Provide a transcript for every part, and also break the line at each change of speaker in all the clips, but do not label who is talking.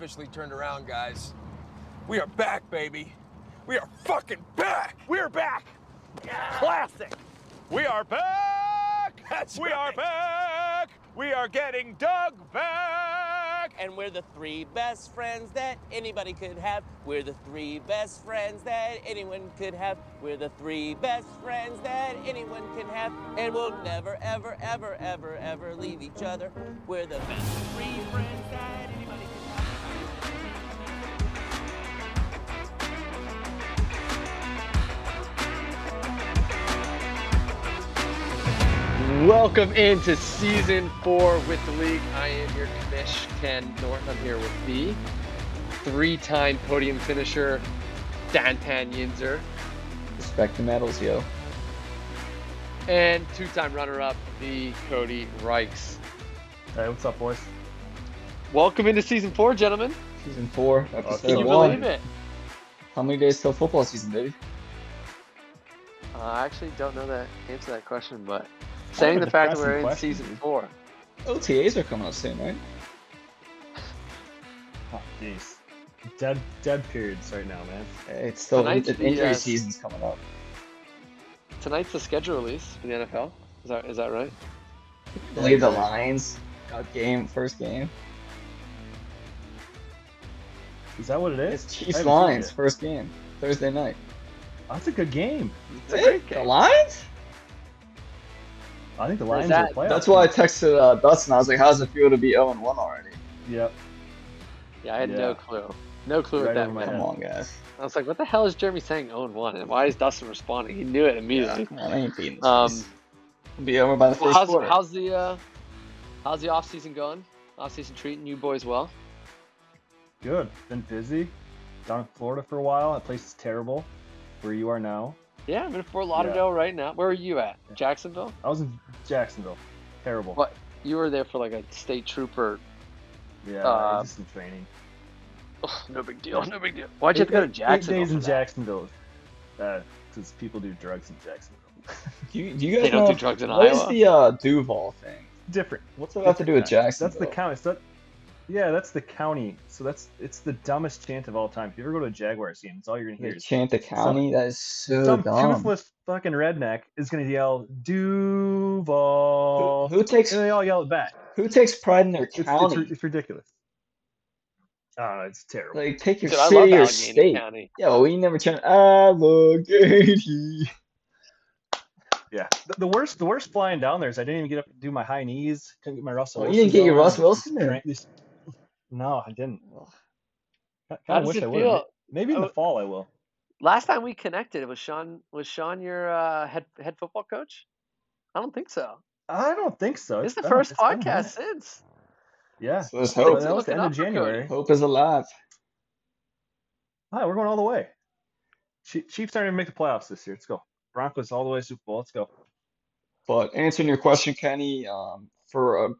officially turned around, guys. We are back, baby. We are fucking back.
We're back. Classic. We are back.
That's
we are back. We are getting Doug back.
And we're the three best friends that anybody could have. We're the three best friends that anyone could have. We're the three best friends that anyone can have. And we'll never, ever, ever, ever, ever leave each other. We're the best three friends that
Welcome into season four with the league. I am your commish, Ken Norton. I'm here with the three-time podium finisher, Dantan Yinzer,
Respect the medals, yo.
and two-time runner-up, the Cody Reichs.
Hey, what's up, boys?
Welcome into season four, gentlemen.
Season four,
Can
episode
Can you
one.
believe it?
How many days till football season, baby?
Uh, I actually don't know that answer to that question, but saying
a
the fact that we're in
question,
season four.
OTAs are coming up soon, right?
Oh, jeez. Dead, dead periods right now, man.
It's still
Tonight's
the
the,
injury
uh,
season's coming up.
Tonight's the schedule release for the NFL. Is that is that right?
I believe the Lions got game first game.
Is that what it is?
It's Chiefs Lions first game Thursday night.
That's a good game.
It's a great
The. Lions?
I think the
Where's
Lions are playoff.
That's why I texted uh, Dustin. I was like, "How's it feel to be 0 1 already?"
Yep.
Yeah, I had no clue. No clue
Right
what that meant.
Come on, guys.
I was like, what the hell is Jeremy saying 0 1? And why is Dustin responding? He knew it immediately.
Come on, I ain't beating this.
Um,
place. We'll be over by the
Well,
first
how's,
quarter.
how's the uh, how's the off season going? Off season treating you boys well?
Good. Been busy. Down in Florida for a while. That place is terrible. Where you are now.
Yeah, I'm in Fort Lauderdale right now. Where are you at? Jacksonville?
I was in Jacksonville. Terrible.
What? You were there for like a state trooper.
Yeah,
Uh,
just some training.
Ugh, no big deal. No big deal. Why'd you have to go to Jacksonville?
Eight days in
that?
Jacksonville. Because people do drugs in Jacksonville.
do, you, do you guys
They don't
know
do drugs in
what is
Iowa.
the uh, Duval thing?
Different.
What's it have to do with
Different.
Jacksonville?
That's the county. So that, yeah, that's the county. So that's it's the dumbest chant of all time. If you ever go to a Jaguars game, it's all you're gonna hear.
They
Is
chant the county. that is so
some
dumb.
toothless fucking redneck is gonna yell
Who,
Duval,
who takes
and they all yell it back.
who takes pride in their
It's, it's,
county?
it's ridiculous. Oh, it's terrible.
like take your
Dude, I love
city or
Allegheny
state.
County.
Yeah, well, we never chant Allegheny.
yeah, the, the worst, the worst flying down there is I didn't even get up to do my high knees. Couldn't get my Russell.
Well, you didn't
Wilson
get your
going.
Russ Wilson
Just
in?
drank this- No, I didn't.
How
Kind of wish I would. Maybe in the
Oh,
fall I will.
Last time we connected, was Sean was Sean your uh, head head football coach? I don't think so.
I don't think so.
It's the
been-
first
it's been
podcast since.
Yeah.
So there's
That
hope.
was the end of. January.
Hope is alive.
Hi, we're going all the way. Chi- Chiefs aren't even make the playoffs this year. Let's go. Broncos all the way to Super Bowl. Let's go.
But answering your question, Kenny, um, for a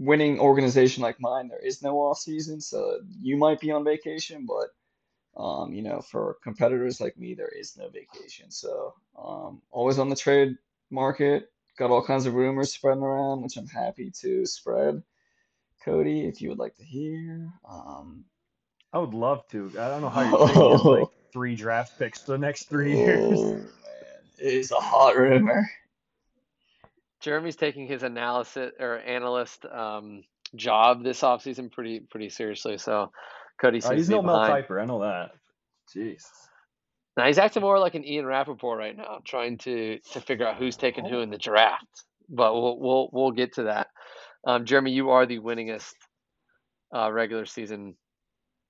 winning organization like mine, there is no off season, so you might be on vacation, but um, you know, for competitors like me, there is no vacation. So um, always on the trade market. Got all kinds of rumors spreading around, which I'm happy to spread. Cody, if you would like to hear. Um,
I would love to. I don't know how you're of like
Oh.
three draft picks for the next three years.
oh man, it is a hot rumor.
Jeremy's taking his analysis or analyst um, job this offseason pretty pretty seriously. So Cody seems
he's no Mel
behind.
Kiper. I know that. Jeez.
Now he's acting more like an Ian Rapoport right now, trying to to figure out who's taking who in the draft. But we'll we'll we'll get to that. Um, Jeremy, you are the winningest uh, regular season.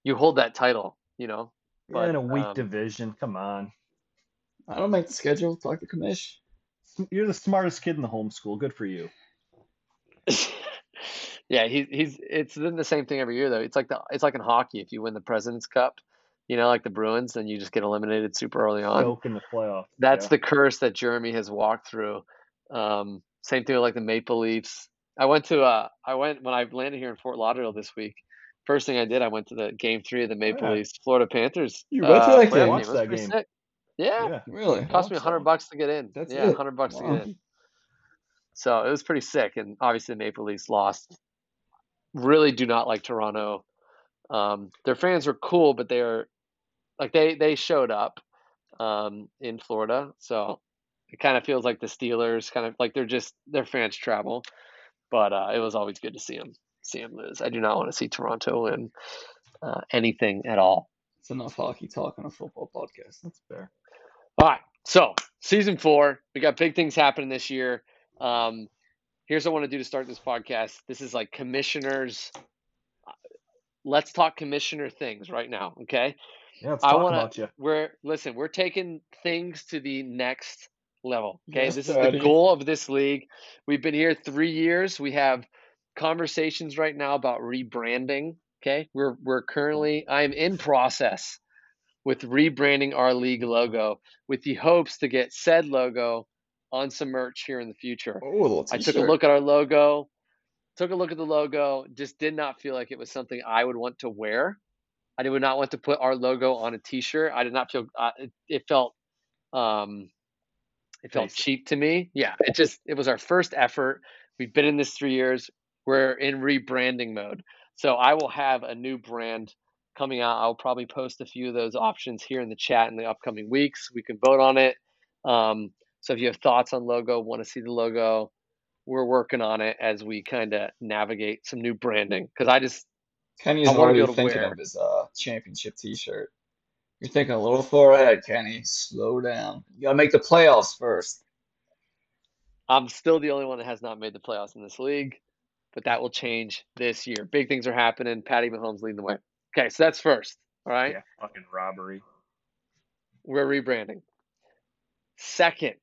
You hold that title, you know.
Yeah, in a weak
um,
division. Come on.
I don't make the schedule. Talk to commish.
You're the smartest kid in the homeschool. Good for you.
yeah, he, he's it's been the same thing every year though. It's like the it's like in hockey. If you win the President's Cup, you know, like the Bruins, then you just get eliminated super early on.
Choke in the playoffs.
That's
yeah.
the curse that Jeremy has walked through. Um, same thing with like the Maple Leafs. I went to uh I went when I landed here in Fort Lauderdale this week. First thing I did, I went to the game three of the Maple
yeah.
Leafs Florida Panthers.
You went to
uh,
game?
It
Watched
was
that game.
sick. Yeah,
Yeah.
Really?
cost me a hundred bucks to get in.
That's
yeah,
it?
hundred bucks to get in. So it was pretty sick, and obviously the Maple Leafs lost really do not like Toronto. Um, their fans were cool, but they are like they they showed up um, in Florida, so it kind of feels like the Steelers, kind of like they're just their fans travel. But uh, it was always good to see them see them lose. I do not want to see Toronto win uh, anything at all.
It's enough hockey talk on a football podcast.
That's fair.
All right, so season four, we got big things happening this year. Um, here's what I want to do to start this podcast. This is like commissioners. Let's talk commissioner things right now, okay?
Yeah, let's
I
talk
want
about you.
We're listen. We're taking things to the next level. Okay,
Yes,
this is
Daddy.
the goal of this league. We've been here three years. We have conversations right now about rebranding. Okay, we're we're currently. I'm in process with rebranding our league logo with the hopes to get said logo on some merch here in the future.
Oh,
I took a look at our logo, took a look at the logo, just did not feel like it was something I would want to wear. I did not want to put our logo on a t-shirt. I did not feel uh, it, it felt um it felt
Basic.
cheap to me. Yeah, it just it was our first effort. We've been in this 3 years. We're in rebranding mode. So I will have a new brand coming out. I'll probably post a few of those options here in the chat in the upcoming weeks. We can vote on it. Um, so if you have thoughts on logo, want to see the logo, we're working on it as we kind of navigate some new branding. Because I just
Kenny's
I wanna be
already thinking
wear-
of his uh championship t-shirt. You're thinking a little far ahead, Kenny. Slow down. You gotta make the playoffs first.
I'm still the only one that has not made the playoffs in this league, but that will change this year. Big things are happening. Patty Mahomes leading the way. Okay, so that's first. All right,
Yeah, fucking robbery.
we're rebranding. Second,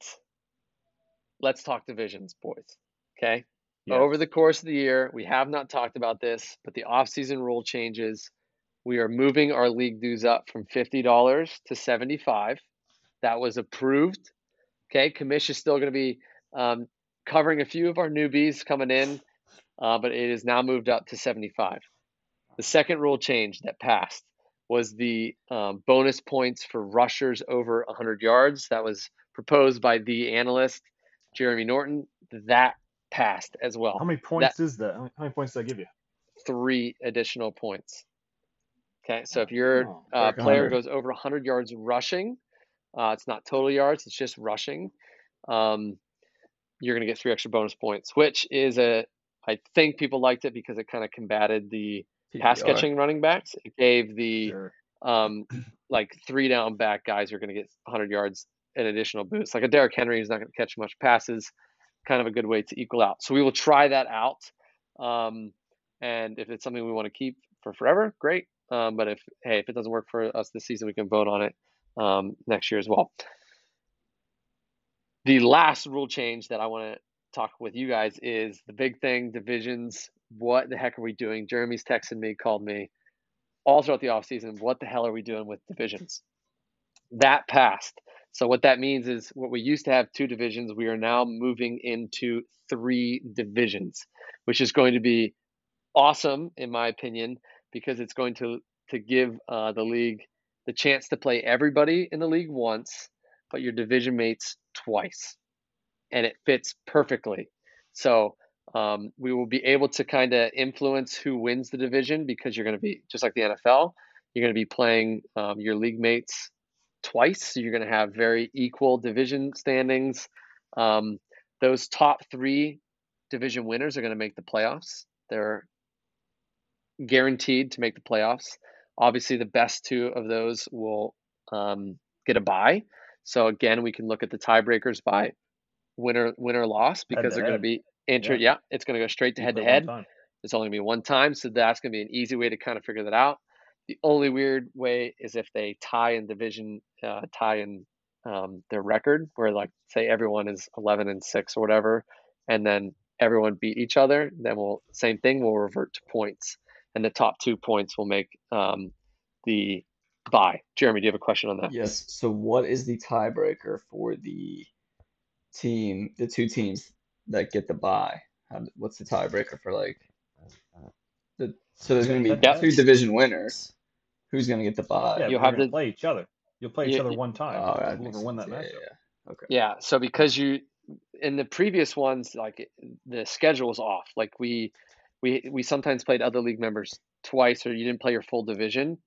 let's talk divisions, boys. Okay. Over the course of the year, we have not talked about this, but the offseason rule changes. We are moving our league dues up from $50 to 75 That was approved. Okay. Commish is still going to be um, covering a few of our newbies coming in, uh, but it is now moved up to 75 The second rule change that passed was the um, bonus points for rushers over 100 yards. That was proposed by the analyst, Jeremy Norton. That passed as well
How many points is that? How many, points did I give you?
three additional points. Okay, so if your
Oh,
uh, player goes over 100 yards rushing, uh, it's not total yards, it's just rushing. Um, you're going to get three extra bonus points, which is a, I think people liked it because it kind of combated the pass
PPR.
catching running backs. It gave the
Sure.
um, like three down back guys who are going to get 100 yards an additional boost. Like a Derrick Henry who's not going to catch much passes, kind of a good way to equal out. So we will try that out. Um, and if it's something we want to keep for forever, great. Um, but if hey, if it doesn't work for us this season, we can vote on it um, next year as well. The last rule change that I want to talk with you guys is the big thing divisions. What the heck are we doing? Jeremy's texted me, called me all throughout the offseason. What the hell are we doing with divisions? That passed. So what that means is what we used to have two divisions, we are now moving into three divisions, which is going to be awesome in my opinion because it's going to to give uh, the league the chance to play everybody in the league once, but your division mates twice, and it fits perfectly. So um, we will be able to kind of influence who wins the division because you're going to be just like the NFL. You're going to be playing um, your league mates twice. So you're going to have very equal division standings. Um, those top three division winners are going to make the playoffs. They're guaranteed to make the playoffs. Obviously, the best two of those will um, get a bye. So again, we can look at the tiebreakers by winner winner loss because they're going to be enter.
Yeah.
Yeah, it's going to go straight to head to head. It's only going to be one time, so that's going to be an easy way to kind of figure that out. The only weird way is if they tie in division, uh, tie in um, their record, where like say everyone is eleven and six or whatever, and then everyone beat each other. Then we'll same thing. We'll revert to points, and the top two points will make um, the bye. Jeremy, do you have a question on that?
Yes. So what is the tiebreaker for the team, the two teams that get the bye? How, what's the tiebreaker for like the? So there's going to be
Yep.
two division winners. Who's going to get the bye?
Yeah,
You'll have
gonna play each other. You'll play each
Yeah,
other one time.
Oh, that
Whoever won that
sense. Yeah,
matchup.
yeah, yeah. Okay.
Yeah, so because you in the previous ones, like the schedule was off. Like we we we sometimes played other league members twice, or you didn't play your full division.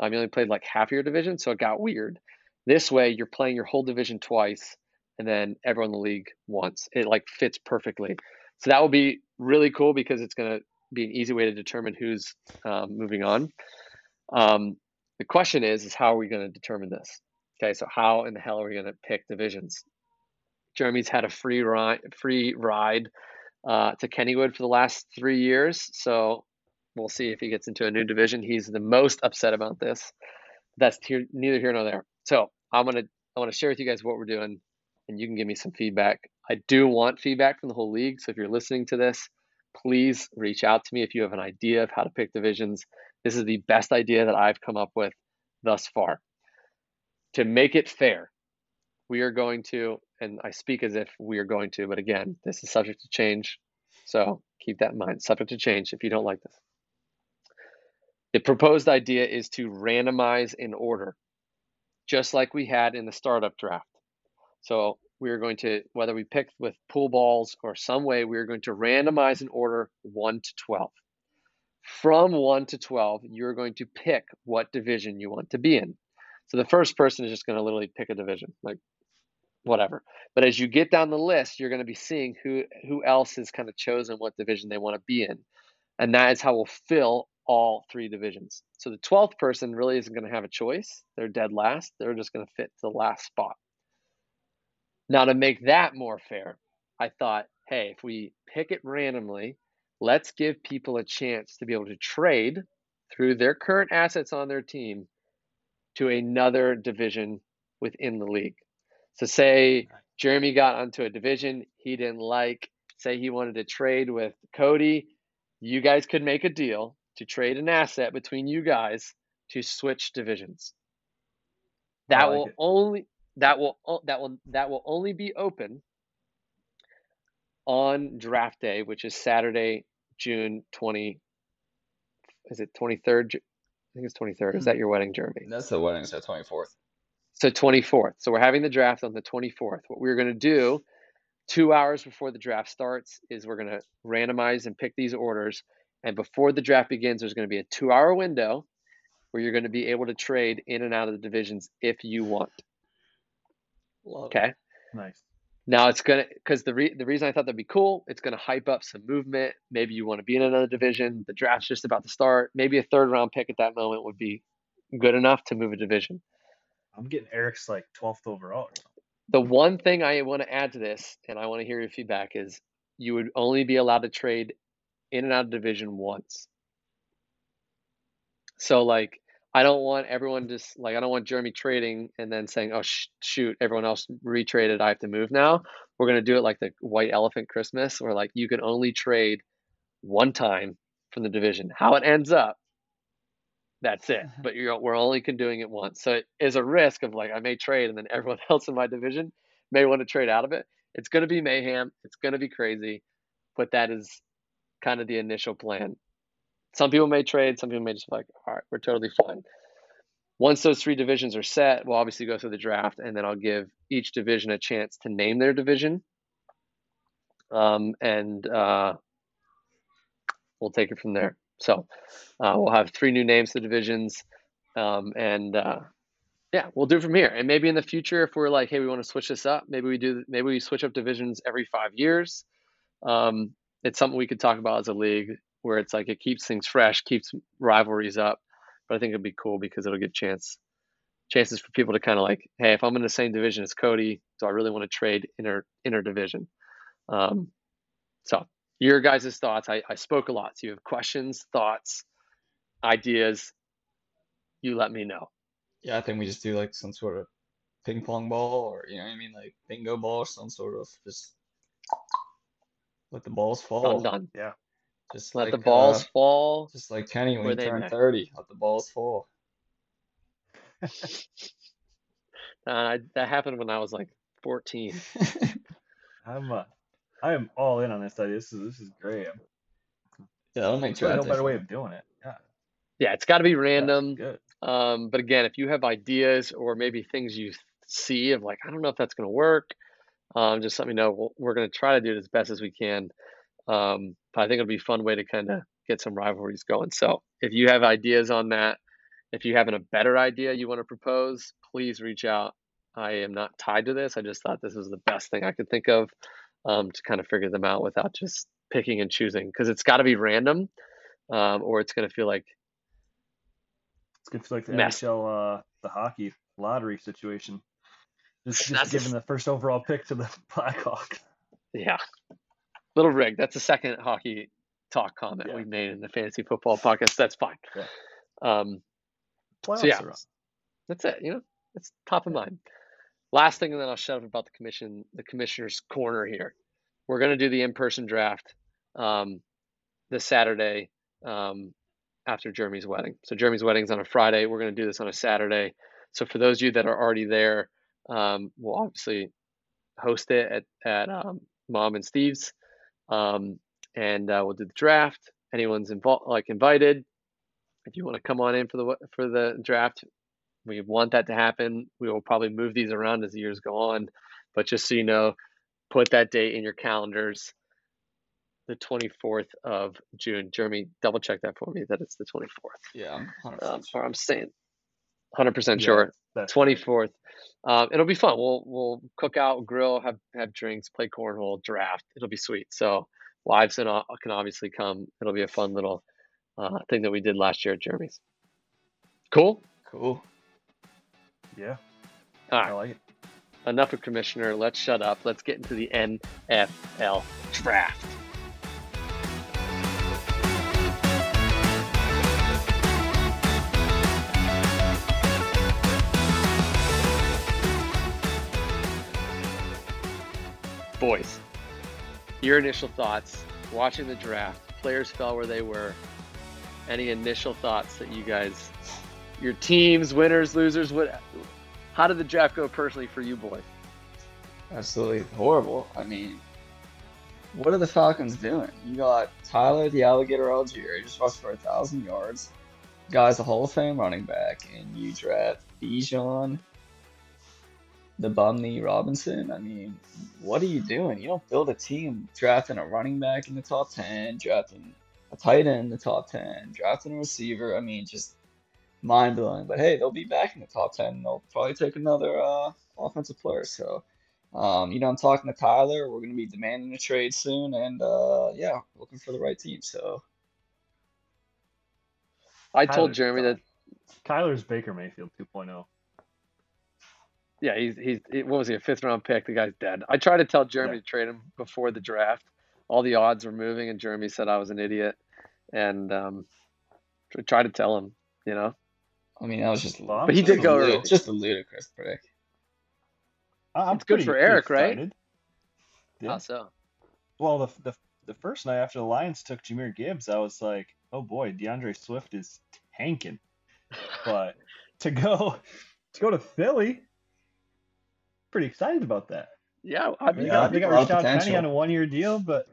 Um, you only played like half your division, so it got weird. This way, you're playing your whole division twice, and then everyone in the league wants. It like fits perfectly. So that will be really cool because it's going to be an easy way to determine who's um, moving on. Um, the question is, is how are we going to determine this? Okay, so how in the hell are we going to pick divisions? Jeremy's had a free ride, free ride uh, to Kennywood for the last three years, so we'll see if he gets into a new division. He's the most upset about this. That's neither here nor there. So I'm gonna I want to share with you guys what we're doing, and you can give me some feedback. I do want feedback from the whole league. So if you're listening to this, please reach out to me if you have an idea of how to pick divisions. This is the best idea that I've come up with thus far. To make it fair, we are going to, and I speak as if we are going to, but again, this is subject to change. So keep that in mind. Subject to change if you don't like this. The proposed idea is to randomize in order, just like we had in the startup draft. So we are going to, whether we pick with pool balls or some way, we are going to randomize an order 1 to 12. From 1 to 12, you're going to pick what division you want to be in. So the first person is just going to literally pick a division, like whatever. But as you get down the list, you're going to be seeing who who else has kind of chosen what division they want to be in. And that is how we'll fill all three divisions. So the 12th person really isn't going to have a choice. They're dead last. They're just going to fit to the last spot. Now, to make that more fair, I thought, hey, if we pick it randomly, let's give people a chance to be able to trade through their current assets on their team to another division within the league. So, say Jeremy got onto a division he didn't like, say he wanted to trade with Cody, you guys could make a deal to trade an asset between you guys to switch divisions. That
like
will
it.
only that will that will that will only be open on draft day, which is Saturday, June twenty. Is it twenty third? I think it's twenty third. Is that your wedding, Jeremy?
That's the wedding, so 24th.
So twenty fourth. So we're having the draft on the twenty fourth. What we're going to do, two hours before the draft starts, is we're going to randomize and pick these orders. And before the draft begins, there's going to be a two hour window where you're going to be able to trade in and out of the divisions if you want.
Love it.
Okay.
Nice.
Now it's gonna because the re- the reason I thought that'd be cool, it's gonna hype up some movement. Maybe you want to be in another division. The draft's just about to start. Maybe a third round pick at that moment would be good enough to move a division.
I'm getting Eric's like 12th overall. Or.
The one thing I want to add to this, and I want to hear your feedback, is you would only be allowed to trade in and out of division once. So like I don't want everyone just like I don't want Jeremy trading and then saying, "Oh sh- shoot, everyone else retraded. I have to move now." We're gonna do it like the White Elephant Christmas, where like you can only trade one time from the division. How it ends up, that's it. Mm-hmm. But you're we're only can doing it once, so it is a risk of like I may trade and then everyone else in my division may want to trade out of it. It's gonna be mayhem. It's gonna be crazy, but that is kind of the initial plan. Some people may trade, some people may just be like, all right, we're totally fine. Once those three divisions are set, we'll obviously go through the draft, and then I'll give each division a chance to name their division. Um, and uh, we'll take it from there. So uh, we'll have three new names to divisions, um, and uh, yeah, we'll do from here. And maybe in the future, if we're like, hey, we want to switch this up, maybe we do. Maybe we switch up divisions every five years. Um, it's something we could talk about as a league where it's like it keeps things fresh, keeps rivalries up. But I think it'd be cool because it'll get chance chances for people to kind of like, hey, if I'm in the same division as Cody, do I really want to trade inter inter division? Um, so your guys' thoughts. I, I spoke a lot. So you have questions, thoughts, ideas. You let me know.
Yeah, I think we just do like some sort of ping pong ball or you know what I mean, like bingo ball or some sort of just let the balls fall.
Done, done.
Just
Let
like
the balls
uh,
fall.
just like Kenny when
where
he turned
may.
30, let the balls fall.
Uh, I, that happened when I was like 14.
I'm uh, I am all in on this idea. This is this is great. I'm,
Yeah, that'll make
there's really no
draft
better way of doing it. Yeah,
Yeah, it's got to be
yeah,
random.
good.
Um, but again, if you have ideas or maybe things you see of like, I don't know if that's going to work, um, just let me know. We'll, we're going to try to do it as best as we can. Um, I think it'll be a fun way to kind of get some rivalries going. So if you have ideas on that, if you have a better idea you want to propose, please reach out. I am not tied to this. I just thought this was the best thing I could think of um, to kind of figure them out without just picking and choosing because it's got to be random um, or it's going to feel like
It's gonna feel like the
Mess.
NHL, uh, the hockey lottery situation. Just, just giving the first overall pick to the Blackhawks.
Yeah. Little rig. That's the second hockey talk comment
Yeah.
we've made in the fantasy football podcast. That's fine.
Yeah.
Um,
Playoffs
yeah. that's it. You know, it's top of mind. Last thing, and then I'll shut up about the commission, the commissioner's corner here. We're going to do the in-person draft um, this Saturday um, after Jeremy's wedding. So Jeremy's wedding's on a Friday. We're going to do this on a Saturday. So for those of you that are already there, um, we'll obviously host it at at um, Mom and Steve's, um, and uh, we'll do the draft. Anyone's involved, like invited. If you want to come on in for the for the draft, we want that to happen. We will probably move these around as the years go on, but just so you know, put that date in your calendars. The 24th of June. Jeremy, double check that for me that it's the 24th.
Yeah, I'm 100%
Um, or I'm saying 100%
Yeah,
sure. Twenty fourth. Um, it'll be fun. We'll we'll cook out, grill, have have drinks, play cornhole, draft. It'll be sweet. So wives can o- can obviously come. It'll be a fun little uh, thing that we did last year at Jeremy's. Cool.
Cool.
Yeah,
All
I like it.
Enough of commissioner. Let's shut up. Let's get into the NFL draft. Boys, your initial thoughts watching the draft. Players fell where they were. Any initial thoughts that you guys, your teams, winners, losers, what? How did the draft go personally for you, boys?
Absolutely horrible. I mean, what are the Falcons doing? You got Tyler the Alligator Allgeier, just rushed for a thousand yards. Guy's a Hall of Fame running back, and you draft Bijan, the Bumney Robinson. I mean, what are you doing? You don't build a team drafting a running back in the top ten, drafting a tight end in the top ten, drafting a receiver. I mean, just mind blowing. But hey, they'll be back in the top ten. They'll probably take another uh, offensive player. So. Um, you know, I'm talking to Tyler. We're going to be demanding a trade soon, and uh, yeah, looking for the right team. So
I told Jeremy
tough.
that
Kyler's Baker Mayfield oh. 2.0.
yeah, he's he's what was he a fifth round pick? The guy's dead. I tried to tell Jeremy
Yeah.
to trade him before the draft. All the odds were moving, and Jeremy said I was an idiot, and um, tr- tried to tell him, you know.
I mean, that was just,
Well, I'm
But he
pretty
did go
excited.
early.
just a ludicrous pick.
I- I'm
It's good for
pretty
Eric, right?
Yeah.
How so?
Well, the, the the first night after the Lions took Jahmyr Gibbs, I was like, oh boy, D'Andre Swift is tanking. But to go to go to Philly, pretty excited about that.
Yeah, I
They
mean,
got, they got
a lot of
Rashaad Penny on a one year deal, but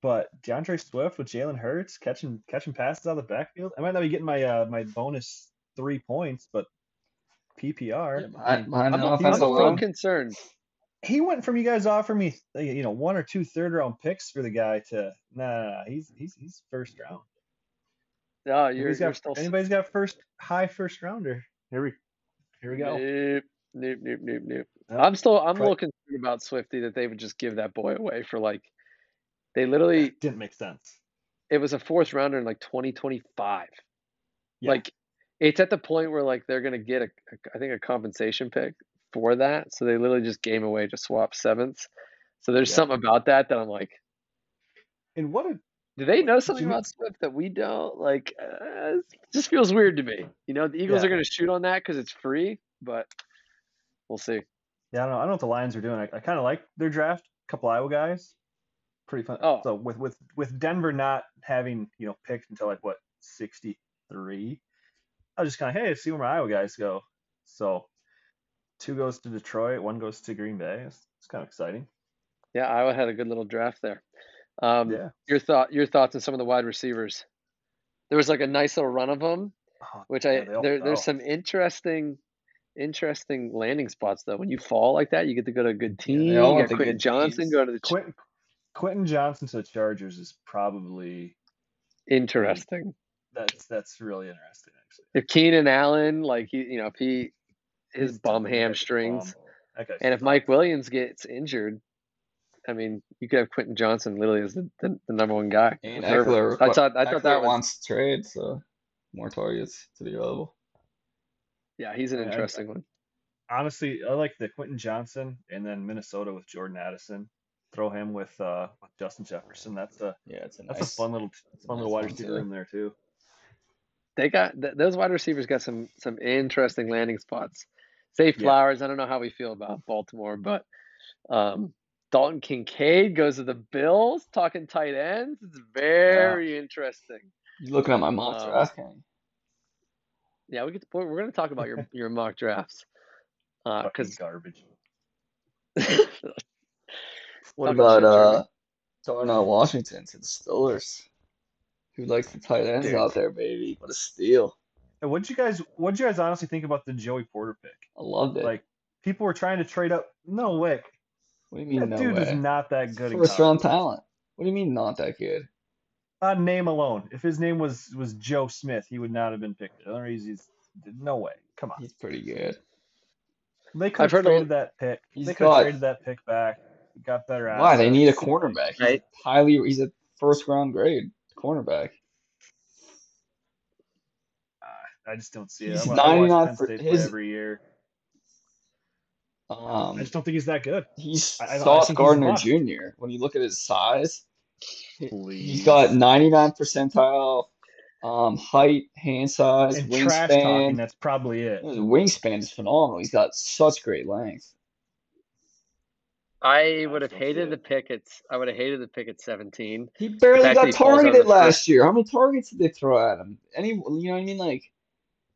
but D'Andre Swift with Jalen Hurts catching catching passes out of the backfield. I might not be getting my uh, my bonus three points, but PPR.
Yeah,
I
behind,
mean,
behind
I'm
I'm so concerned.
he went from you guys offering me uh, you know one or two third round picks for the guy to nah, nah, nah he's he's he's first round.
No, you're,
Anybody's
you're
got,
still.
anybody's got first high first rounder. Here we here we go.
Nope, nope, nope, nope. I'm still. I'm a little concerned about Swifty that they would just give that boy away for like. They literally.
Didn't make sense.
It was a fourth rounder in like 2025.
Yeah.
Like, it's at the point where like they're gonna get a, a, I think a compensation pick for that. So they literally just gave away to swap sevenths. So there's
Yeah.
something about that that I'm like,
And what a
do they know something about Swift that we don't? Like, uh, it just feels weird to me. You know, the Eagles
Yeah.
are gonna shoot on that because it's free, but we'll see.
yeah, I don't know. I don't know what the Lions are doing. I, I kind of like their draft. A couple Iowa guys, pretty fun.
Oh.
So with with with Denver not having you know picked until like what sixty three, I was just kind of hey, see where my Iowa guys go. So two goes to Detroit, one goes to Green Bay. It's, it's kind of exciting.
Yeah, Iowa had a good little draft there. Um,
yeah.
Your thought, your thoughts on some of the wide receivers. There was like a nice little run of them,
Oh,
which I
all
there,
fell.
there's some interesting, interesting landing spots though. When you fall like that, you get to go to a good team.
they all
you
went
got
to
Quentin Johnston
teams.
going to the. Ch-
Quentin Quentin Johnston to the Chargers is probably
Interesting.
that's that's really interesting actually.
If Keenan Allen, like he, you know, if he his
He's
bum
done. He
hamstrings,
bum. That guy's
and if
fucked.
Mike Williams gets injured, I mean, you could have Quentin Johnston literally as the, the, the number one guy.
And. Ekeler,
I thought I
Ekeler
thought that was
wants to trade, so more targets to be available.
Yeah, he's an
Yeah, I-
interesting one.
honestly, I like the Quentin Johnston and then Minnesota with Jordan Addison. Throw him with uh with Justin Jefferson. That's a
Yeah, it's a
that's
nice.
a fun little fun
nice
little wide receiver
too.
room there too.
They got th- those wide receivers got some some interesting landing spots. Say
Yeah.
Flowers, I don't know how we feel about Baltimore, but um, Dalton Kincaid goes to the Bills. Talking tight ends, it's very interesting.
You looking at my mock
Um,
draft, Kenny?
Yeah, we get we're, we're going to talk about your your mock drafts
Fucking
because
garbage.
What
about
about
shit,
uh Darnell Washington to the Steelers? Who likes the tight ends
Dude.
out there, baby? What a steal!
And what'd you guys what'd you guys honestly think about the Joey Porter pick?
I loved it.
Like people were trying to trade up. No way.
what do you mean
That
no
dude
way?
is not that good. in
First round
college.
talent. What do you mean not that good?
On name alone, if his name was was Joe Smith, he would not have been picked. The only he's no way. Come on.
He's pretty good.
They could
I've
have traded that pick.
He's
they could have
got-
traded that pick back. Got better assets.
Why? They need a cornerback. He's
Right.
highly. He's a first round grade cornerback.
I just don't see it.
He's
I wa- I watch
99 for- his-
every year. I
Um,
just don't think he's that good.
he's
I- I- I
Sauce
think he's
Gardner
bust.
Jr. When you look at his size, he-
Please.
he's got 99 percentile um, height, hand size,
and trash talking.
wingspan.
That's probably it.
His wingspan is phenomenal. He's got such great length.
I would have
just don't see
hated the pick at I would have hated the pick at 17.
He barely
fact that
got
he falls out of
targeted
the
last year. How many targets did they throw at him? Any, you know what I mean? Like,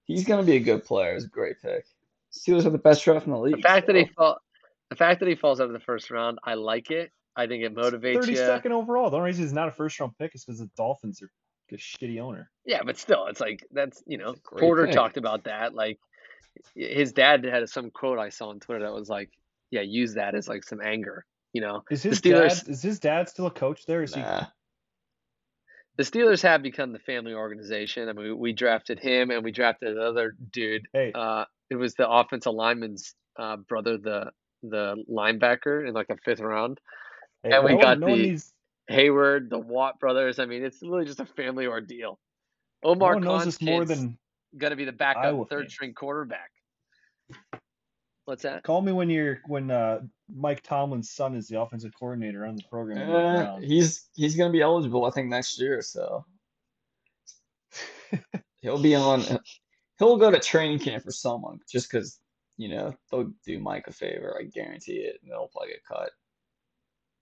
he's gonna be a good player. It's a great pick. Steelers have the best draft in the league.
The fact that he
so-
fall, the fact that he falls out of the first round, I like it. I think it motivates
Thirty
you.
second overall. The only reason he's not a first round pick is because the Dolphins are a shitty owner.
Yeah, but still, it's like that's you know
It's
Porter
pick.
talked about that. Like his dad had some quote I saw on Twitter that was like, "Yeah, use that as like some anger." You know,
Is his
Steelers-
dad? Is his dad still a coach there? Is he?
The Steelers have become the family organization. I mean, we, we drafted him and we drafted another dude.
Hey,
Uh, it was the offensive lineman's uh, brother, the the linebacker in like the fifth round.
Hey,
and we
no
got
no one
the-
needs-
Heyward, the Watt brothers. I mean, it's really just a family ordeal. Omar
one knows
Khan's
more
kid's
than
gonna be the backup
Iowa
third
fans.
string quarterback. What's that?
call me when you're when uh, Mike Tomlin's son is the offensive coordinator on the program. in the round.
he's he's gonna be eligible, I think, next year. So he'll be on. He'll go to training camp for someone just because you know they'll do Mike a favor. I guarantee it. And they'll probably get cut.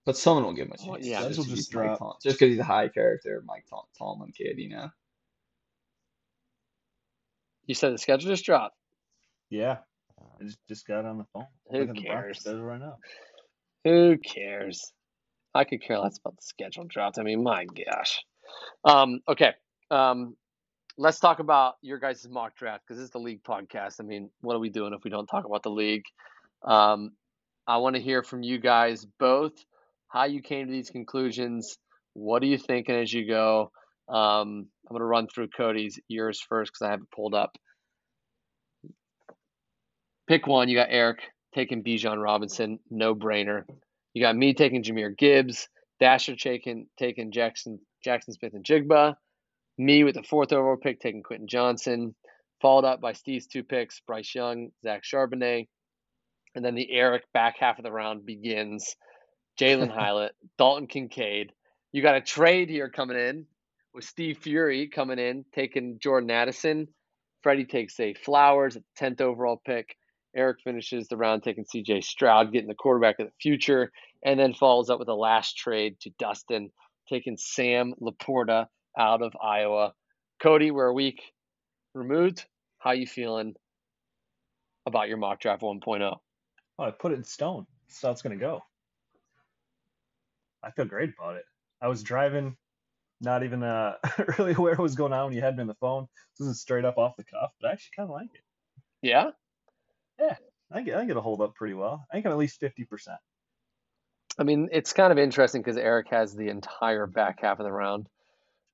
But someone will give him a
Oh,
chance.
yeah.
Studs will just
he's Mike
drop.
Tom- just because he's a high character, Mike Tom- Tomlin kid. You know.
You said the schedule just dropped.
yeah, I just, just got on the phone.
Who
Looking the
cares?
schedule right now.
Who cares? I could care less about the schedule dropped. I mean, my gosh. Um, okay. Um, let's talk about your guys' mock draft because this is the league podcast. I mean, what are we doing if we don't talk about the league? Um, I want to hear from you guys both how you came to these conclusions. What are you thinking as you go? Um, I'm going to run through Cody's yours first because I have it pulled up. Pick one. You got Eric taking Bijan Robinson, no brainer. You got me taking Jahmyr Gibbs, Dasher taking taking Jackson Jackson Smith-Njigba, me with the fourth overall pick taking Quentin Johnston, followed up by Steve's two picks, Bryce Young, Zach Charbonnet, and then the Eric back half of the round begins. Jalen Hyatt, Dalton Kincaid. You got a trade here coming in with Steve Fury coming in, taking Jordan Addison. Freddie takes a Flowers at the 10th overall pick. Eric finishes the round taking CJ Stroud, getting the quarterback of the future, and then follows up with a last trade to Dustin, taking Sam Laporta out of Iowa. Cody, we're a week removed. How you feeling about your mock draft 1.0?
Oh, I put it in stone. That's it's gonna go. I feel great about it. I was driving, not even uh really aware what was going on when you had me on the phone. This is straight up off the cuff, but I actually kind of like it.
Yeah?
Yeah, I get I get it'll hold up pretty well. I think I'm at least fifty percent.
I mean, it's kind of interesting because Eric has the entire back half of the round.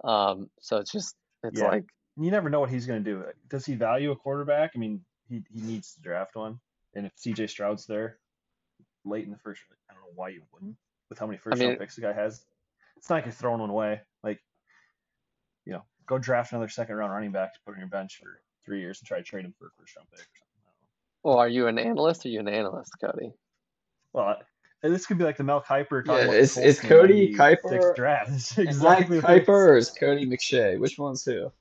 Um, so it's just it's
Yeah.
like
You never know what he's going to do. Does he value a quarterback? I mean, he, he needs to draft one. And if CJ Stroud's there late in the first, I don't know why you wouldn't. With how many first
mean-
round picks the guy has, it's not like you're throwing one away. Like, you know, go draft another second round running back to put on your bench for three years and try to trade him for a first round pick or something. I don't know.
well, are you an analyst? Or are you an analyst, Cody?
Well, I- this could be like the Mel Kiper. talking
Yeah,
about
is- is Cody Kiper
draft. It's exactly
that
what it is.
Kiper or is Cody McShay? Which one's who?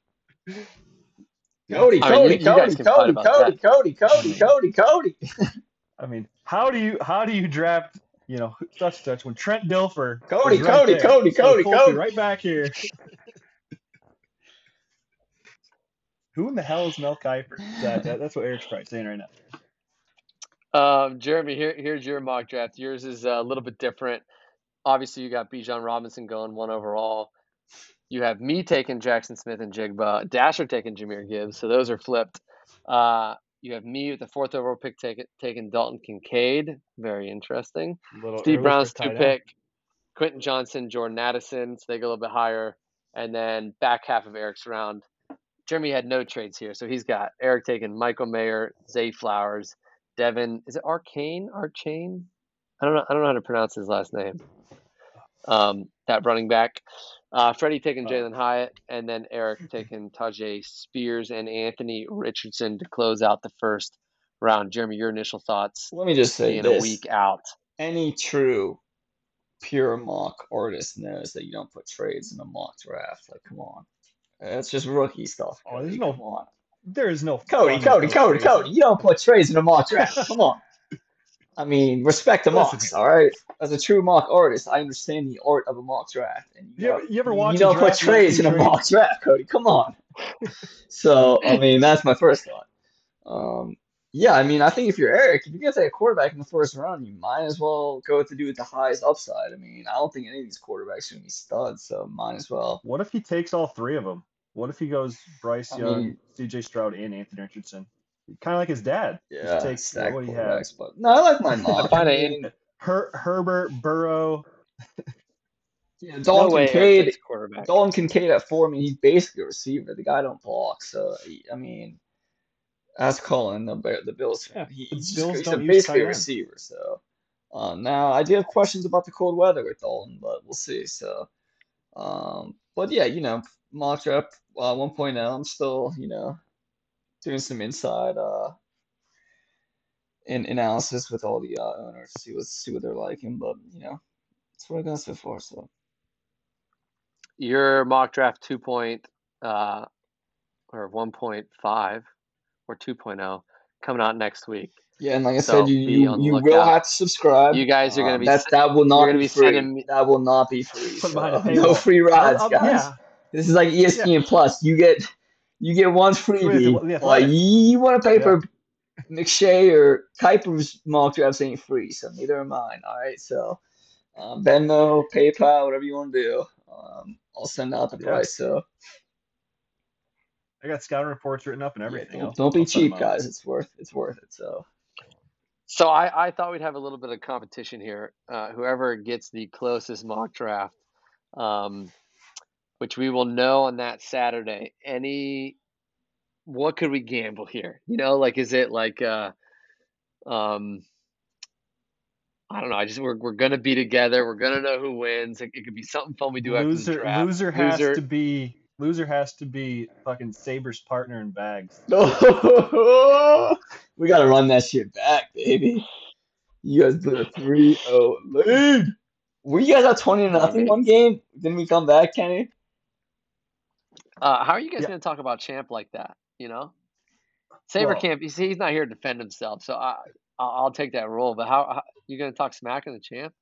Cody,
I
Cody,
you- you guys
Cody, Cody, Cody. Cody, Cody, Cody, Cody.
I mean, how do you how do you draft you know such such when Trent Dilfer
Cody,
was right
Cody,
there?
Cody,
So
Cody, Cody.
right back here. Who in the hell is Mel Kiper? That, that- that's what Eric's probably saying right now.
Um, Jeremy, here here's your mock draft. Yours is a little bit different. Obviously, you got Bijan Robinson going one overall. You have me taking Jackson Smith-Njigba. Dasher taking Jahmyr Gibbs. So those are flipped. Uh, you have me with the fourth overall pick taking taking Dalton Kincaid. Very interesting. Steve Brown's two pick. Quentin Johnston, Jordan Addison. So they go a little bit higher. And then back half of Eric's round. Jeremy had no trades here, so he's got Eric taking Michael Mayer, Zay Flowers, Devin. Is it Arcane? Archane? I don't know. I don't know how to pronounce his last name. Um, that running back. Uh, Freddie taking
Oh.
Jalen Hyatt, and then Eric taking Tyjae Spears and Anthony Richardson to close out the first round. Jeremy, your initial thoughts
Let me just say
being
this.
a week out.
Any true pure mock artist knows that you don't put trades in a mock draft. Like, come on. That's just rookie stuff.
Oh, there's no-
Come on.
There is no
Cody,
fun
Cody, Cody, Cody. You don't put trades in a mock draft. Come on. I mean, respect the mocks, all right? As a true mock artist, I understand the art of a mock draft. And
You ever- you ever watch
You don't put
you
trades in a mock draft, Cody. Come on. so, I mean, that's my first thought. Um, yeah, I mean, I think if you're Eric, if you're gonna take a quarterback in the first round, you might as well go with the dude with the highest upside. I mean, I don't think any of these quarterbacks are gonna be studs, so might as well.
What if he takes all three of them? What if he goes Bryce
I
Young,
mean-
C.J. Stroud, and Anthony Richardson? Kind of like his dad.
Yeah,
Just take what he has.
but no, I like my mock.
find
I
it
mean,
Her, Herbert, Burrow.
yeah,
No
Dalton
way
Kincaid,
quarterback.
Dalton Kincaid at four. I mean, he's basically a receiver. The guy don't block, so I mean, ask Colin, the the Bills fan.
Yeah,
He-
the
he's just
Bills
he's a basically a receiver. So um, now I do have questions about the cold weather with Dalton, but we'll see. So, um, but yeah, you know, mock draft uh, 1.0. I'm still, you know, doing some inside uh in analysis with all the uh, owners, see what see what they're liking. But you know, that's what I got so far. So.
Your mock draft 2. Point, uh, or 1.5 or 2.0 coming out next week.
Yeah, and like I
So
said, you you, you will have to subscribe.
You guys are gonna
Um,
be
that's
sen-
that will not be
be
free.
sending me-
That will not be free.
Put behind a
So, no free rides,
I'll- I'll-
guys.
yeah.
This is like ESPN Plus. You get you get one
The
freebie. Like
Athletic.
you want to pay for McShay or Kiper's mock drafts ain't free, so neither am mine. All right, so um, Venmo, PayPal, whatever you want to do. Um, I'll send out the
Yeah.
price. So
I got scouting reports written up and
yeah,
everything.
don't,
I'll-
don't be
I'll
cheap, guys. It's worth it's worth it. So
So I, I thought we'd have a little bit of competition here. Uh, whoever gets the closest mock draft, um, which we will know on that Saturday. Any, what could we gamble here? You know, like is it like, uh, um, I don't know. I just we're we're gonna be together. We're gonna know who wins. It, it could be something fun we do after the
Loser,
draft.
loser has
Loser-
to be loser has to be fucking Saber's partner in bags.
we gotta run that shit back, baby. You guys blew a 3-0 lead. Were you guys up 20 to nothing one game? Didn't we come back, Kenny?
Uh, how are you guys
Yeah.
going to talk about Champ like that? You know, Saber
Well-
can't. He's, he's not here to defend himself, so I I'll, I'll take that role. But how, how you going to talk smack in the Champ?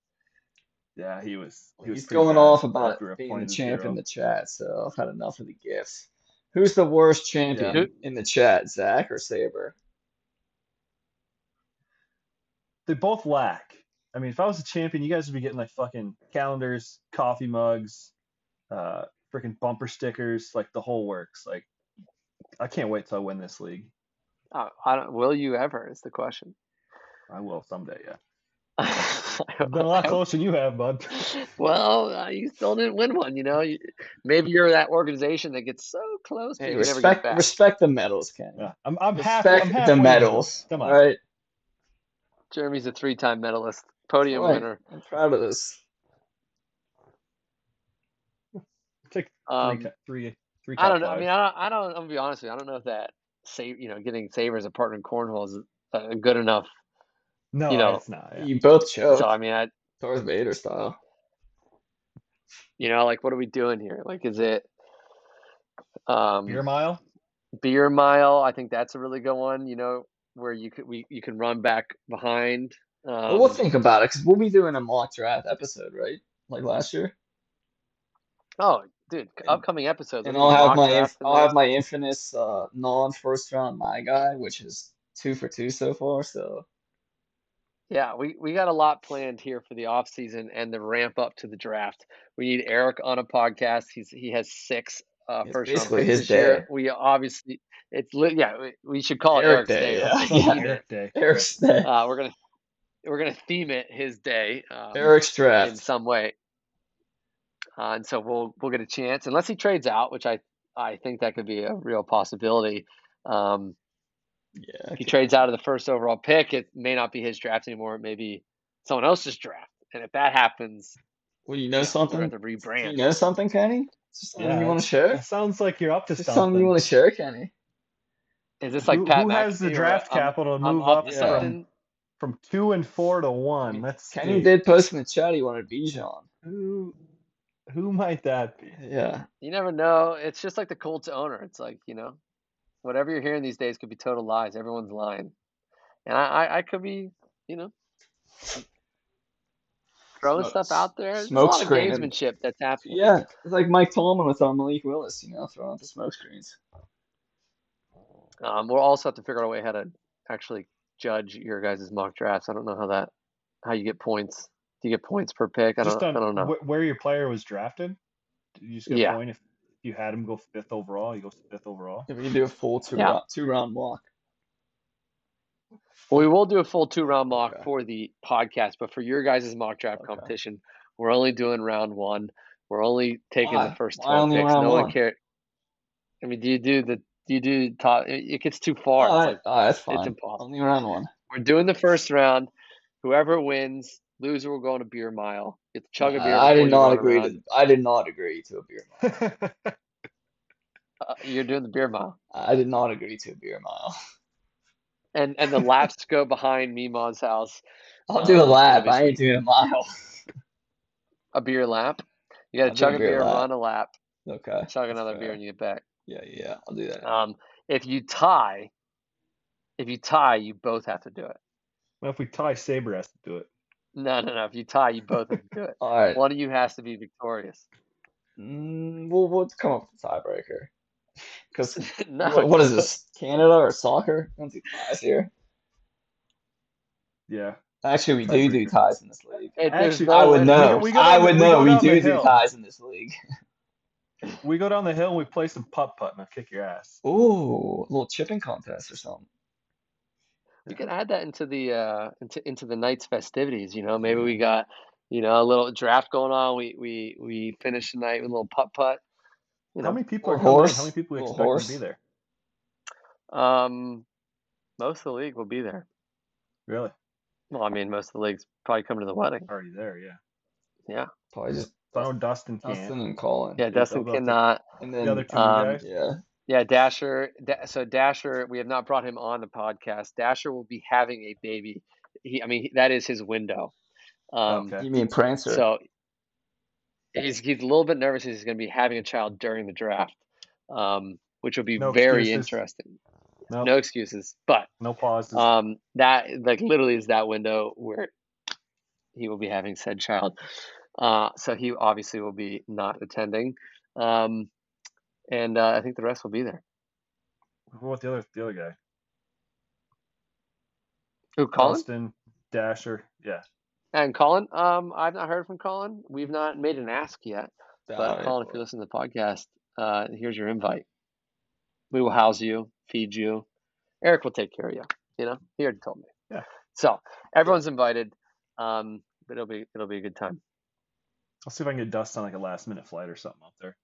Yeah, he was. He was
He's going off about being the champ
zero.
in the chat, so I've had enough of the gifts. Who's the worst champion
Who-
in the chat, Zach or Saber?
They both lack. I mean, if I was a champion, you guys would be getting like fucking calendars, coffee mugs, uh, freaking bumper stickers, like the whole works. Like, I can't wait till I win this league.
Uh, I don't, will you ever? Is the question.
I will someday, yeah. I've been a lot closer than you have, bud.
well, uh, you still didn't win one. You know, you, maybe you're that organization that gets so close, but
Hey,
you never get
respect
back.
respect the medals, Ken.
Yeah, I'm I'm half. I'm
Respect the medals.
Come on.
All right.
Jeremy's a three-time medalist, podium
Right.
winner.
I'm proud of this.
Take three,
Um,
ti- three, three.
I don't
top
know. I mean. I don't. I don't. I'm gonna be honest with you. I don't know if that save, you know, getting Saver as a partner in cornhole is uh, good enough.
no,
you know,
it's not. yeah.
You both chose
So I mean, I,
Darth Vader style.
you know, like, what are we doing here? Like, is it um
Beer mile.
beer mile? I think that's a really good one. You know, where you could we you can run back behind. Um,
Well, we'll think about it because we'll be doing a mock draft episode, right? Like last year.
oh, dude,
And-
upcoming episodes.
And I'll have my inf- I'll
all.
have my infamous uh, non first round my guy, which is two for two so far. So
Yeah, we, we got a lot planned here for the off season and the ramp up to the draft. We need Eric on a podcast. He's he has six uh,
It's
first round
basically
picks
his
this year.
day.
We obviously it's li- yeah we, we should call it Eric's
Day,
day.
yeah.
Let's
Yeah.
Eric Day.
Eric's day.
Uh, we're gonna we're gonna theme it his day um,
Eric's draft in
some way. Uh, and so we'll we'll get a chance unless he trades out, which I I think that could be a real possibility. Um,
Yeah.
if he trades out of the first overall pick, it may not be his draft anymore. It may be someone else's draft. And if that happens,
Well, you know
you
something?
going to
Do you know something, Kenny? Something
Yeah,
you want to share?
sounds like you're up to something.
something you want to share, Kenny?
Is this like
who,
Pat
who has the
McAfee or
draft
I'm-
capital to
I'm
move
up
up
to
Yeah.
from from two and four to one? Let's
Kenny
see.
did post in the chat he wanted Bijan.
Who who might that be?
Yeah.
You never know. It's just like the Colts owner. It's like, you know, whatever you're hearing these days could be total lies. Everyone's lying. And I, I, I could be, you know, throwing
Smoke-
stuff out there. There's a
smoke
lot of
screen.
gamesmanship that's happening.
Yeah. It's like Mike Tolman with um, Malik Willis, you know, throwing out the smoke screens.
Um, we'll also have to figure out a way how to actually judge your guys' mock drafts. I don't know how that, how you get points. Do you get points per pick? I don't,
on
I don't know.
wh- where your player was drafted. You just get
Yeah.
a point if you had him go fifth overall. He goes fifth overall.
If we can do a full two
Yeah.
round two round mock.
Well, we will do a full two round mock
Okay.
for the podcast, but for your guys' mock draft
Okay.
competition, we're only doing round one. We're only taking
Why?
the first
Why
twelve picks. no one
one?
cares. I mean, do you do the do you do top? It, it gets too far.
All
It's like
all right, that's fine.
impossible.
Only round one.
we're doing the first round. Whoever wins, loser will go on a beer mile. You have to chug a beer.
I, I did not agree to. I did not agree to a beer mile.
Uh, you're doing the beer mile,
I did not agree to a beer mile.
and and the laps go behind Mima's house.
I'll do a
Um,
lap.
that'll
I ain't doing a mile.
A beer lap. You got
I'll
to chug
a
a
beer
beer,
lap.
run a lap,
Okay.
chug
that's
another beer,
fair.
and you get back.
Yeah, yeah, I'll do that.
Um, if you tie, if you tie, you both have to do it.
well, if we tie, Saber has to do it.
No, no, no. If you tie, you both have to do it.
All right.
One of you has to be victorious.
Mm, we'll we'll come up with a tiebreaker. Because
no,
what, what is this? Canada or soccer? I don't do ties here.
Yeah.
Actually, we do do ties in this league.
It-
Actually,
I would know.
we go
I
down the-
would
we
know. We do do
hill.
ties in this league.
We go down the hill and we play some putt putt and I'll kick your ass.
Ooh, a little chipping contest or something.
We can add that into the uh into into the night's festivities. You know, maybe we got you know a little draft going on. We we we finish the night with a little putt putt. You
How
know,
many people
Or
are coming
horse.
How many people
Little
expect
horse.
to be there?
um, most of the league will be there.
Really?
Well, I mean, most of the league's probably coming to the wedding.
Already there, yeah.
Yeah,
Probably just
So I know Dustin can't.
Dustin and Colin.
yeah. Dustin
about the-
cannot.
And
The
then
other two
Um,
guys.
yeah,
Yeah, Dasher. So Dasher, we have not brought him on the podcast. Dasher will be having a baby. He, I mean, that is his window. Um,
Okay.
you mean Prancer?
So he's he's a little bit nervous. He's going to be having a child during the draft, um, which will be
No
very
excuses.
interesting.
No,
No excuses, but
no pauses.
um, that like literally is that window where he will be having said child. Uh, so he obviously will be not attending, um, and uh, I think the rest will be there.
What about the other the other guy?
Who, Colin?
Dustin, Dasher. Yeah.
And Colin, um, I've not heard from Colin. We've not made an ask yet. But
Alright,
Colin, if you listen to the podcast, uh, here's your invite. We will house you, feed you. Eric will take care of you. You know, he already told me.
Yeah.
So everyone's invited. Um, but it'll be it'll be a good time.
I'll see if I can get Dustin like a last minute flight or something up there.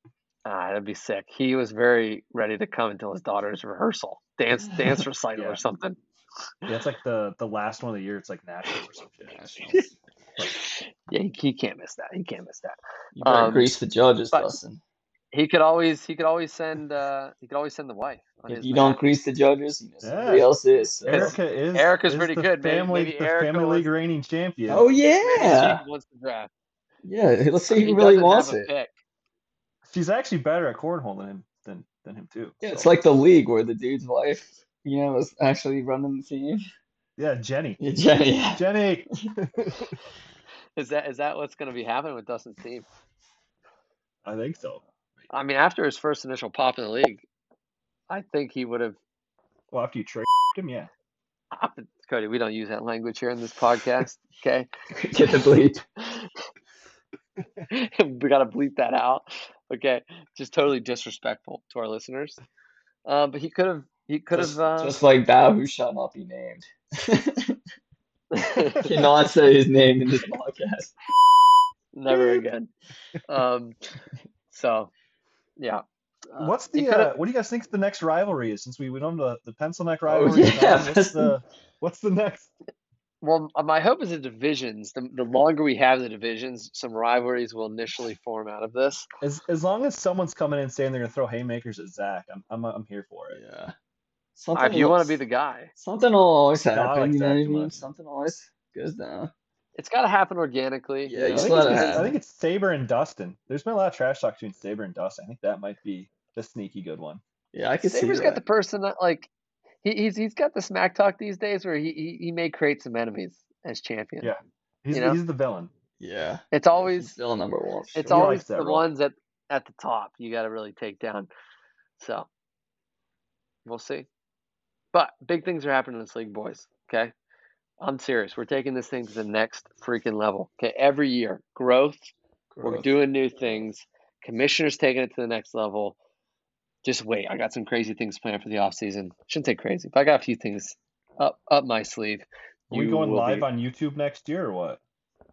Ah, that'd be sick. He was very ready to come until his daughter's rehearsal, dance dance recital
Yeah.
or something.
Yeah, it's like the the last one of the year. It's like national or some shit.
Nationals.
Yeah, he, he can't miss that. He can't miss that.
You better
Um,
grease the judges, Dustin.
He could always he could always send uh he could always send the wife.
If you don't grease the judges, you know somebody
Yeah.
else is. so-
Erica is
Erica's
is
pretty
the
good.
Family,
maybe
the
Erica
family
was-
league reigning champion.
Oh
Maybe
yeah,
she wants to draft.
yeah. Let's see
He
who really wants
have a
it.
pick.
She's actually better at cornhole than him than than him too.
Yeah, it's like the league where the dude's wife, you know, is actually running the team.
yeah, Jenny.
Yeah, Jenny.
Jenny.
Is that is that what's going to be happening with Dustin's team?
I think so.
I mean, after his first initial pop in the league, I think he would have.
Well, after you trade him, yeah.
Cody, we don't use that language here in this podcast. Okay,
Get the bleep.
we got to bleep that out. Okay, just totally disrespectful to our listeners. Um, but he could have. He could
Just,
have. Uh,
just like Bao, who shall not be named. Cannot say his name in this podcast.
never again. Um, so, yeah. Uh,
What's the uh, what do you guys think the next rivalry is? Since we went on the the pencil neck rivalry,
Oh,
yeah, what's the what's the next?
Well, my hope is the divisions. The, the longer we have the divisions, some rivalries will initially form out of this.
As as long as someone's coming in saying they're gonna throw haymakers at Zach, I'm I'm I'm here for it.
Yeah.
Uh,
Something
if you want to be the guy,
something will always
No,
happen.
like
you know what I mean? Something always goes down.
it's got to happen organically.
Yeah,
you
I
know?
just
think,
let
it's,
it
I think it's Saber and Dustin. There's been a lot of trash talk between Saber and Dustin. I think that might be the sneaky good one.
Yeah, I could see
Saber's
that.
got the person that like he, he's he's got the smack talk these days where he, he he may create some enemies as champion.
Yeah. He's
You know?
he's the villain.
Yeah.
It's always
still number one.
it's
He
always the
role.
ones at at the top you got to really take down. So we'll see. But big things are happening in this league, boys. Okay, I'm serious. We're taking this thing to the next freaking level. Okay, every year growth. We're doing new things. Commissioner's taking it to the next level. Just wait. I got some crazy things planned for the off season. Shouldn't say crazy, but I got a few things up up my sleeve.
Are we
You
going live
be-
on YouTube next year or what?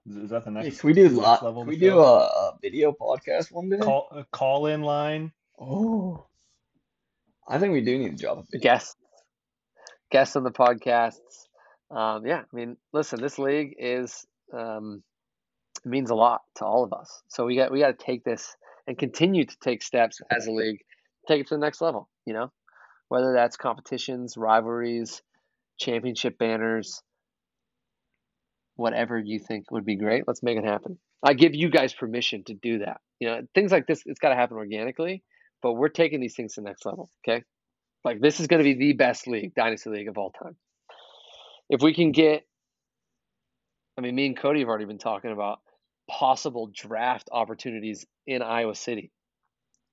Is, is that the
Hey,
next?
can we do
next level
Can we
the
do a, a video podcast one day?
call a call in line?
Oh. I think we do need to drop a video.
guests guests on the podcasts. Um, yeah, I mean, listen, this league is um, means a lot to all of us. So we got we got to take this and continue to take steps as a league, take it to the next level. You know, whether that's competitions, rivalries, championship banners, whatever you think would be great. Let's make it happen. I give you guys permission to do that. You know, things like this, it's got to happen organically, but we're taking these things to the next level. Okay. Like this is going to be the best league, dynasty league of all time. If we can get, I mean, me and Cody have already been talking about possible draft opportunities in Iowa City.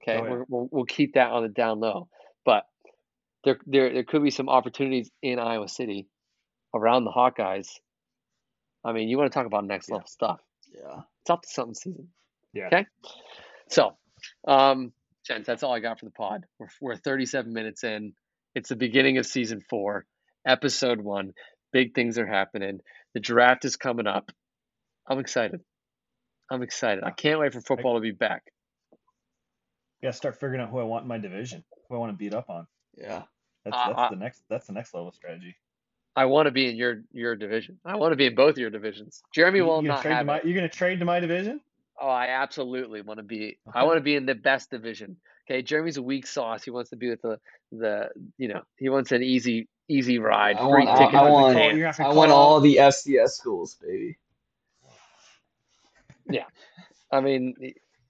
Okay,
Oh, yeah.
We'll we'll keep that on the down low, but there there there could be some opportunities in Iowa City around the Hawkeyes. I mean, you want to talk about next
Yeah.
level stuff?
Yeah.
It's up to something season.
Yeah.
Okay. So, um, gents, that's all I got for the pod. We're, we're 37 minutes in. It's the beginning of season four, episode one. Big things are happening. The draft is coming up. I'm excited. I'm excited. I can't wait for football to be back.
Yeah, start figuring out who I want in my division. Who I want to beat up on.
Yeah.
That's
Uh,
that's
uh,
the next that's the next level strategy.
I want to be in your your division. I want to be in both your divisions. Jeremy
You-
will
you gonna
not
trade to
have
my,
it.
You're gonna trade to my division?
Oh, I absolutely want to be. I want to be in the best division. Okay, Jeremy's a weak sauce. He wants to be with the the you know he wants an easy easy ride,
I
free
want, I,
ticket.
I want,
Japan.
You're gonna have to
I want all the FCS schools, baby.
Yeah, I mean,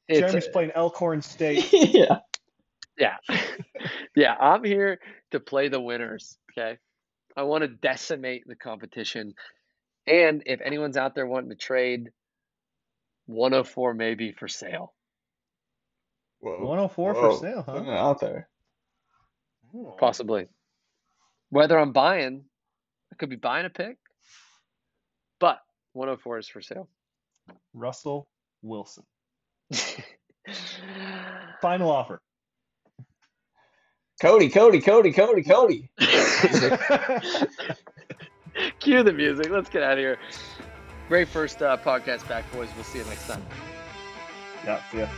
it's
Jeremy's playing Elkhorn State.
yeah.
yeah, yeah. I'm here to play the winners. Okay, I want to decimate the competition. And if anyone's out there wanting to trade, 104 may be for sale.
Whoa.
104
Whoa.
for sale, huh?
out there.
Possibly. Whether I'm buying, I could be buying a pick, but 104 is for sale.
Russell Wilson. Final offer.
Cody, Cody, Cody, Cody, Cody.
Cue the music. Let's get out of here. Great first uh, podcast back, boys. We'll see you next time.
Yeah, see ya.